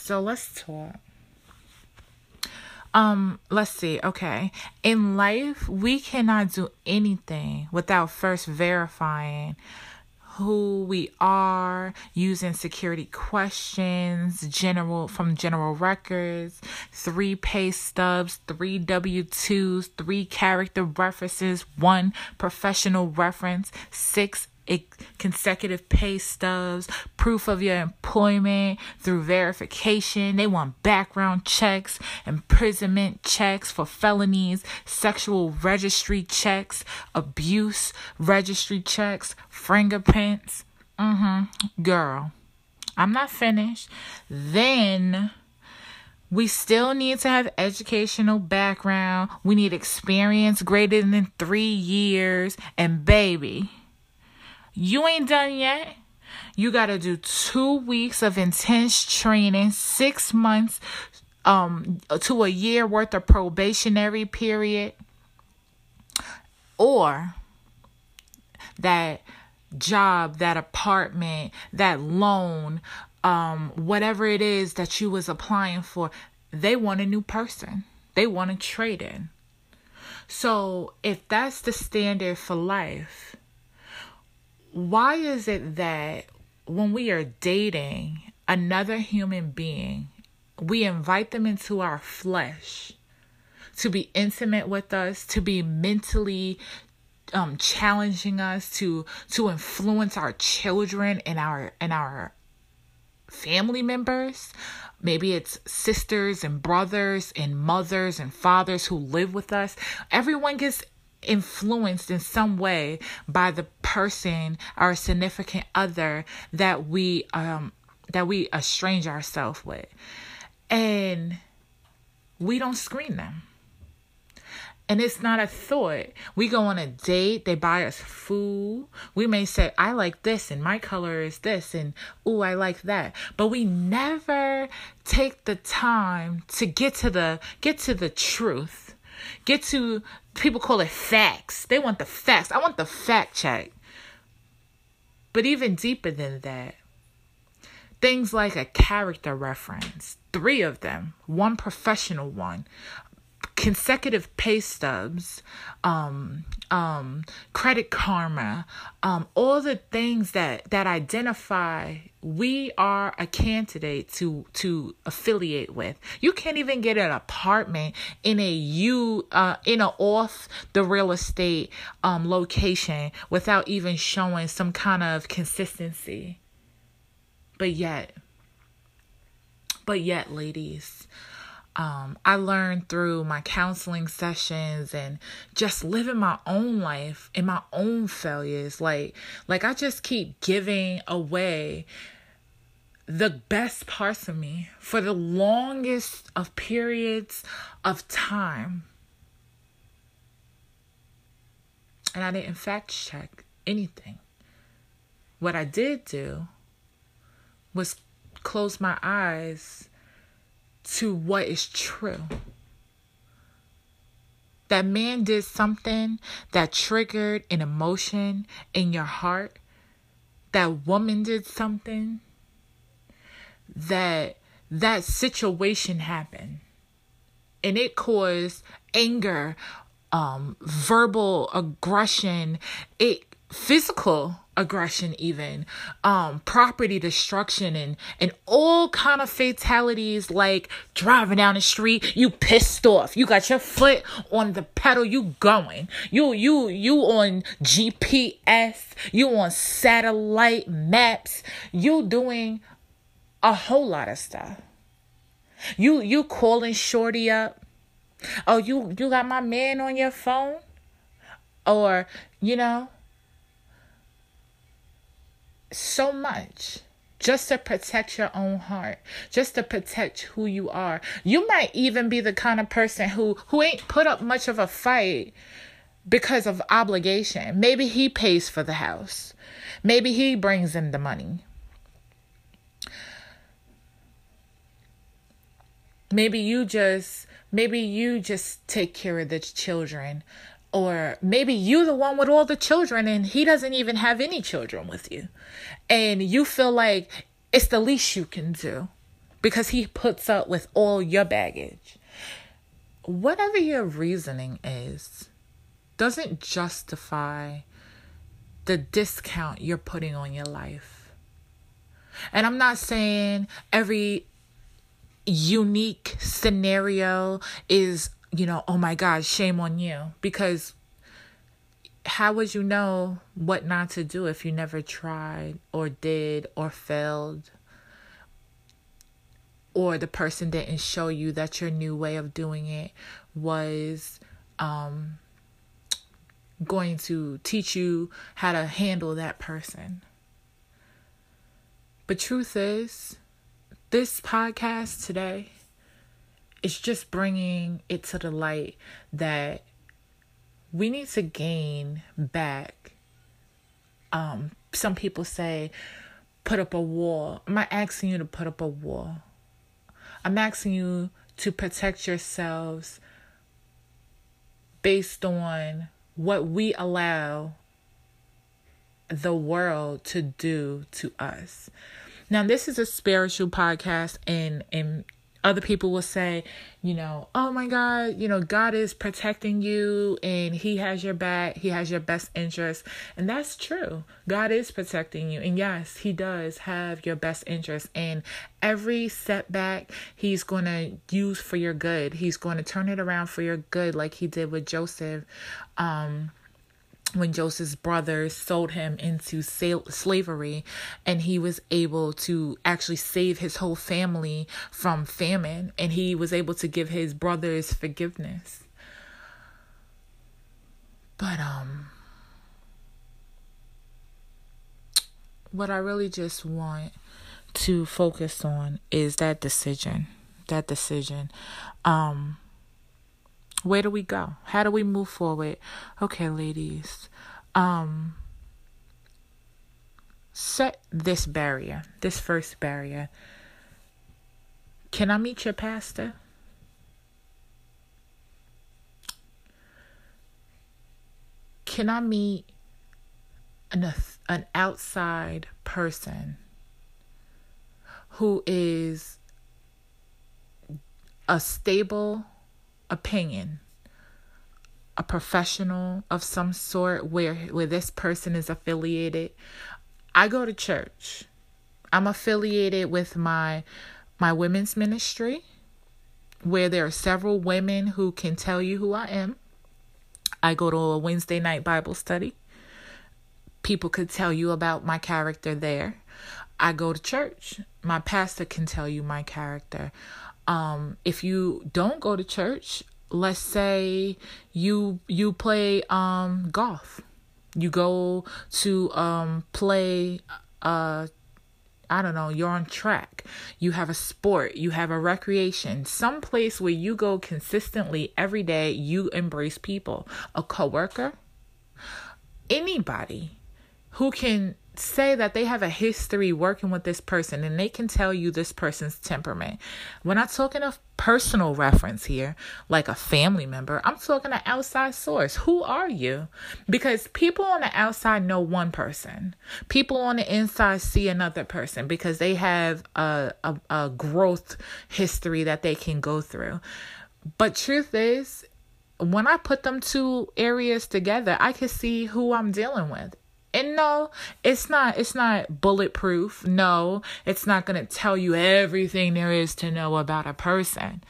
So let's talk. Um, let's see. Okay. In life, we cannot do anything without first verifying who we are using security questions general from general records three pay stubs three w2s three character references one professional reference six consecutive pay stubs, proof of your employment through verification. They want background checks, imprisonment checks for felonies, sexual registry checks, abuse registry checks, fingerprints. Mm-hmm. Girl, I'm not finished. Then we still need to have educational background. We need experience greater than three years. And baby, you ain't done yet. You got to do two weeks of intense training, six months um, to a year worth of probationary period, or that job, that apartment, that loan, um, whatever it is that you was applying for, they want a new person. They want to trade in. So if that's the standard for life, why is it that when we are dating another human being, we invite them into our flesh to be intimate with us, to be mentally um, challenging us, to to influence our children and our and our family members. Maybe it's sisters and brothers and mothers and fathers who live with us. Everyone gets influenced in some way by the person our significant other that we um that we estrange ourselves with and we don't screen them and it's not a thought. We go on a date, they buy us food. We may say, I like this and my color is this and ooh, I like that. But we never take the time to get to the get to the truth. Get to people call it facts. They want the facts. I want the fact check. But even deeper than that, things like a character reference, three of them, one professional one, consecutive pay stubs, um, um, credit karma, um, all the things that that identify we are a candidate to to affiliate with. You can't even get an apartment in a you uh in a off the real estate um location without even showing some kind of consistency. But yet, but yet, ladies, um, I learned through my counseling sessions and just living my own life and my own failures. Like, like I just keep giving away the best parts of me for the longest of periods of time. And I didn't fact check anything. What I did do was close my eyes to what is true. That man did something that triggered an emotion in your heart. That woman did something that that situation happened and it caused anger um verbal aggression it physical aggression even um property destruction and and all kind of fatalities like driving down the street you pissed off. You got your foot on the pedal you going. You you you on gps you on satellite maps you doing a whole lot of stuff. You you calling shorty up. Oh you you got my man on your phone? Or you know so much just to protect your own heart, just to protect who you are. You might even be the kind of person who who ain't put up much of a fight because of obligation. Maybe he pays for the house. Maybe he brings in the money. Maybe you just maybe you just take care of the children or maybe you the one with all the children and he doesn't even have any children with you and you feel like it's the least you can do because he puts up with all your baggage. Whatever your reasoning is, doesn't justify the discount you're putting on your life. And I'm not saying every unique scenario is, you know, oh my God, shame on you. Because how would you know what not to do if you never tried or did or failed? Or the person didn't show you that your new way of doing it was um, going to teach you how to handle that person. But truth is, this podcast today is just bringing it to the light that we need to gain back. Um, some people say, put up a wall. I'm not asking you to put up a wall. I'm asking you to protect yourselves based on what we allow the world to do to us. Now, this is a spiritual podcast, and and other people will say, you know, oh my God, you know, God is protecting you and He has your back, He has your best interest. And that's true. God is protecting you. And yes, He does have your best interest. And every setback, He's going to use for your good. He's going to turn it around for your good, like He did with Joseph. Um, when Joseph's brothers sold him into slavery, and he was able to actually save his whole family from famine, and he was able to give his brothers forgiveness. But, um, what I really just want to focus on is that decision. That decision. Um, where do we go? How do we move forward? Okay, ladies. Um set this barrier, this first barrier. Can I meet your pastor? Can I meet an an outside person who is a stable opinion a professional of some sort where where this person is affiliated. I go to church. I'm affiliated with my my women's ministry where there are several women who can tell you who i am. I go to a wednesday night bible study. People could tell you about my character there. I go to church. My pastor can tell you my character um, if you don't go to church, let's say you you play um golf. You go to um play uh I don't know, you're on track. You have a sport, you have a recreation, some place where you go consistently every day, you embrace people, a coworker, anybody who can say that they have a history working with this person and they can tell you this person's temperament. We're not talking of personal reference here, like a family member. I'm talking an outside source. Who are you? Because people on the outside know one person. People on the inside see another person because they have a, a, a growth history that they can go through. But truth is, when I put them two areas together, I can see who I'm dealing with. And no, it's not it's not bulletproof. No, it's not going to tell you everything there is to know about a person.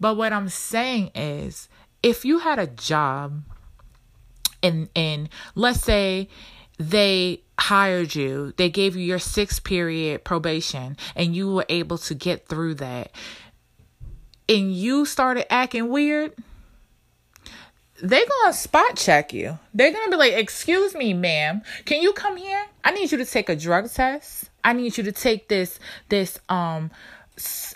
But what I'm saying is if you had a job and and let's say they hired you, they gave you your 6 period probation and you were able to get through that. And you started acting weird, they're gonna spot check you. They're gonna be like, "Excuse me, ma'am, can you come here? I need you to take a drug test. I need you to take this this um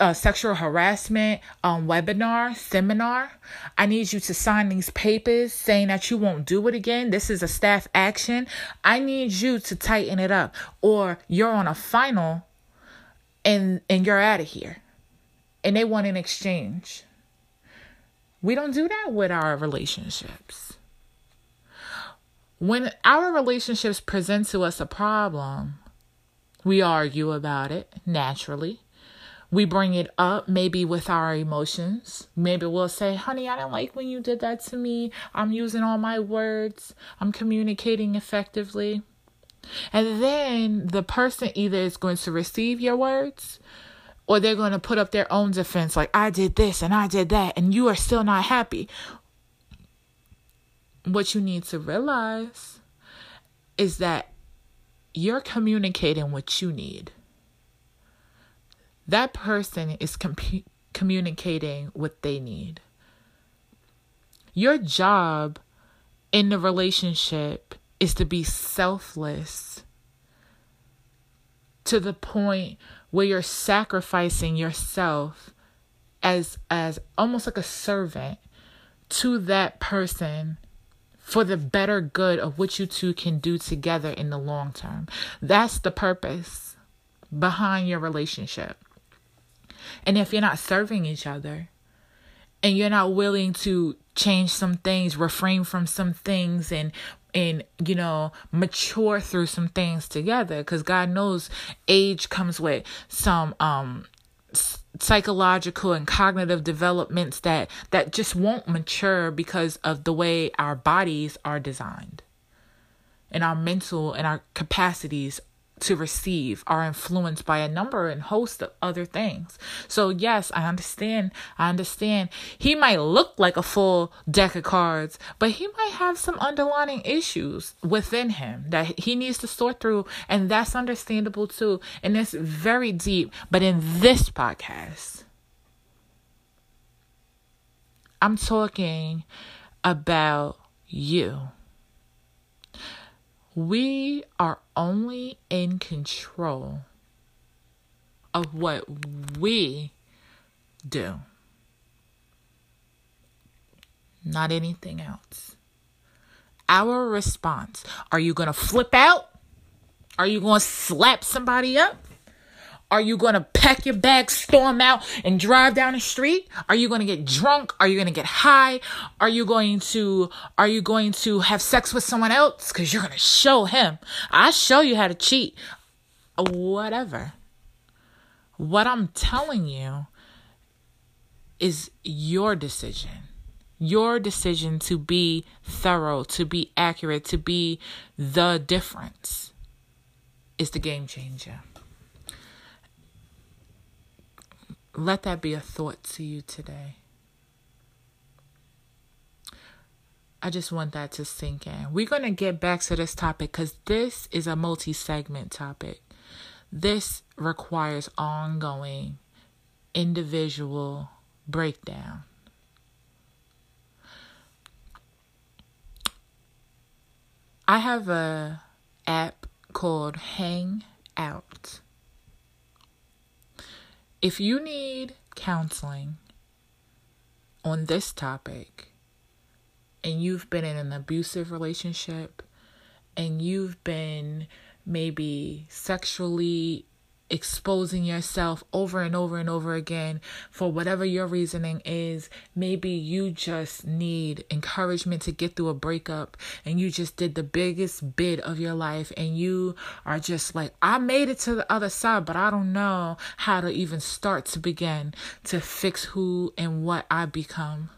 uh, sexual harassment um webinar seminar. I need you to sign these papers saying that you won't do it again. This is a staff action. I need you to tighten it up, or you're on a final, and and you're out of here." And they want an exchange. We don't do that with our relationships. When our relationships present to us a problem, we argue about it naturally. we bring it up maybe with our emotions. Maybe we'll say, honey, I don't like when you did that to me. I'm using all my words, I'm communicating effectively. And then the person either is going to receive your words or they're going to put up their own defense, like, I did this and I did that, and you are still not happy. What you need to realize is that you're communicating what you need that person is comp- communicating what they need. Your job in the relationship is to be selfless to the point where you're sacrificing yourself as as almost like a servant to that person for the better good of what you two can do together in the long term. That's the purpose behind your relationship. And if you're not serving each other and you're not willing to change some things, refrain from some things and and you know mature through some things together cuz God knows age comes with some um psychological and cognitive developments that that just won't mature because of the way our bodies are designed. And our mental and our capacities to receive are influenced by a number and host of other things. So yes, I understand. I understand. He might look like a full deck of cards, but he might have some underlying issues within him that he needs to sort through and that's understandable too. And it's very deep, but in this podcast I'm talking about you we are only in control of what we do, not anything else. Our response are you going to flip out? Are you going to slap somebody up? Are you going to pack your bag, storm out, and drive down the street? Are you going to get drunk? Are you going to get high? Are you going to are you going to have sex with someone else cuz you're going to show him. I show you how to cheat. Whatever. What I'm telling you is your decision. Your decision to be thorough, to be accurate, to be the difference is the game changer. Let that be a thought to you today. I just want that to sink in. We're going to get back to this topic because this is a multi segment topic. This requires ongoing individual breakdown. I have a app called Hang Out. If you need counseling on this topic and you've been in an abusive relationship and you've been maybe sexually exposing yourself over and over and over again for whatever your reasoning is. Maybe you just need encouragement to get through a breakup and you just did the biggest bid of your life and you are just like, I made it to the other side, but I don't know how to even start to begin to fix who and what I become.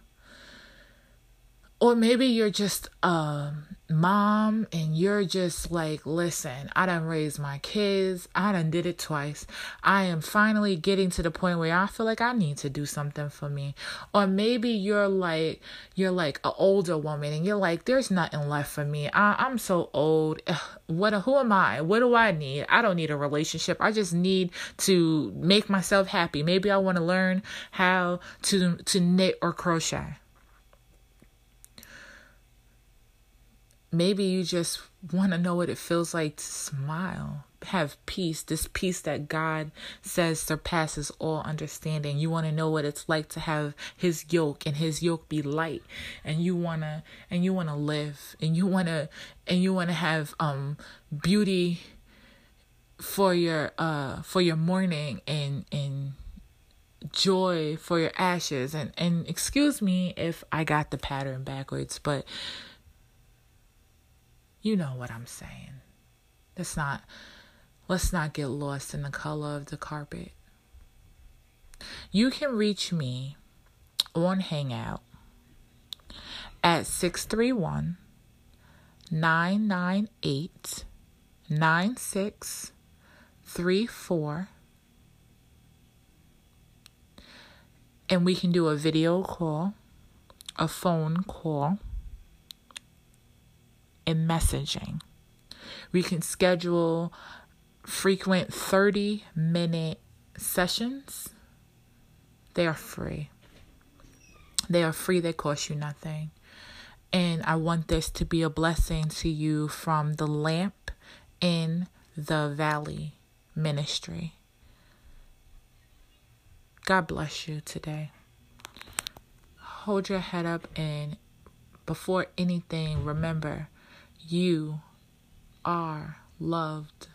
Or maybe you're just a mom and you're just like, listen, I done raised my kids. I done did it twice. I am finally getting to the point where I feel like I need to do something for me. Or maybe you're like, you're like an older woman and you're like, there's nothing left for me. I, I'm so old. What, who am I? What do I need? I don't need a relationship. I just need to make myself happy. Maybe I want to learn how to, to knit or crochet Maybe you just want to know what it feels like to smile, have peace, this peace that God says surpasses all understanding. You want to know what it's like to have his yoke and his yoke be light and you want to and you want to live and you want to and you want to have um beauty for your uh for your mourning and and joy for your ashes and and excuse me if I got the pattern backwards but you know what I'm saying. Let's not let's not get lost in the color of the carpet. You can reach me on Hangout at 631 998 9634. And we can do a video call, a phone call, and messaging. We can schedule frequent 30 minute sessions. They are free. They are free, they cost you nothing. And I want this to be a blessing to you from the lamp in the valley ministry. God bless you today. Hold your head up and before anything, remember you are loved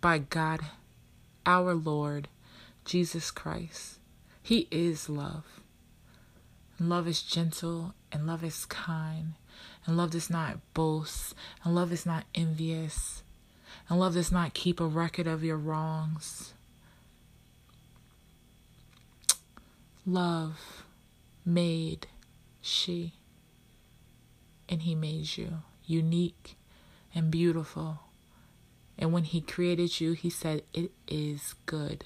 by God, our Lord, Jesus Christ. He is love. Love is gentle, and love is kind, and love does not boast, and love is not envious, and love does not keep a record of your wrongs. Love made she, and he made you unique and beautiful. And when he created you, he said it is good.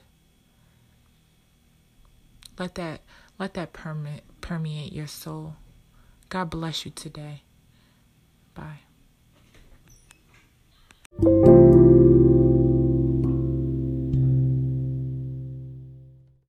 Let that let that permeate permeate your soul. God bless you today. Bye.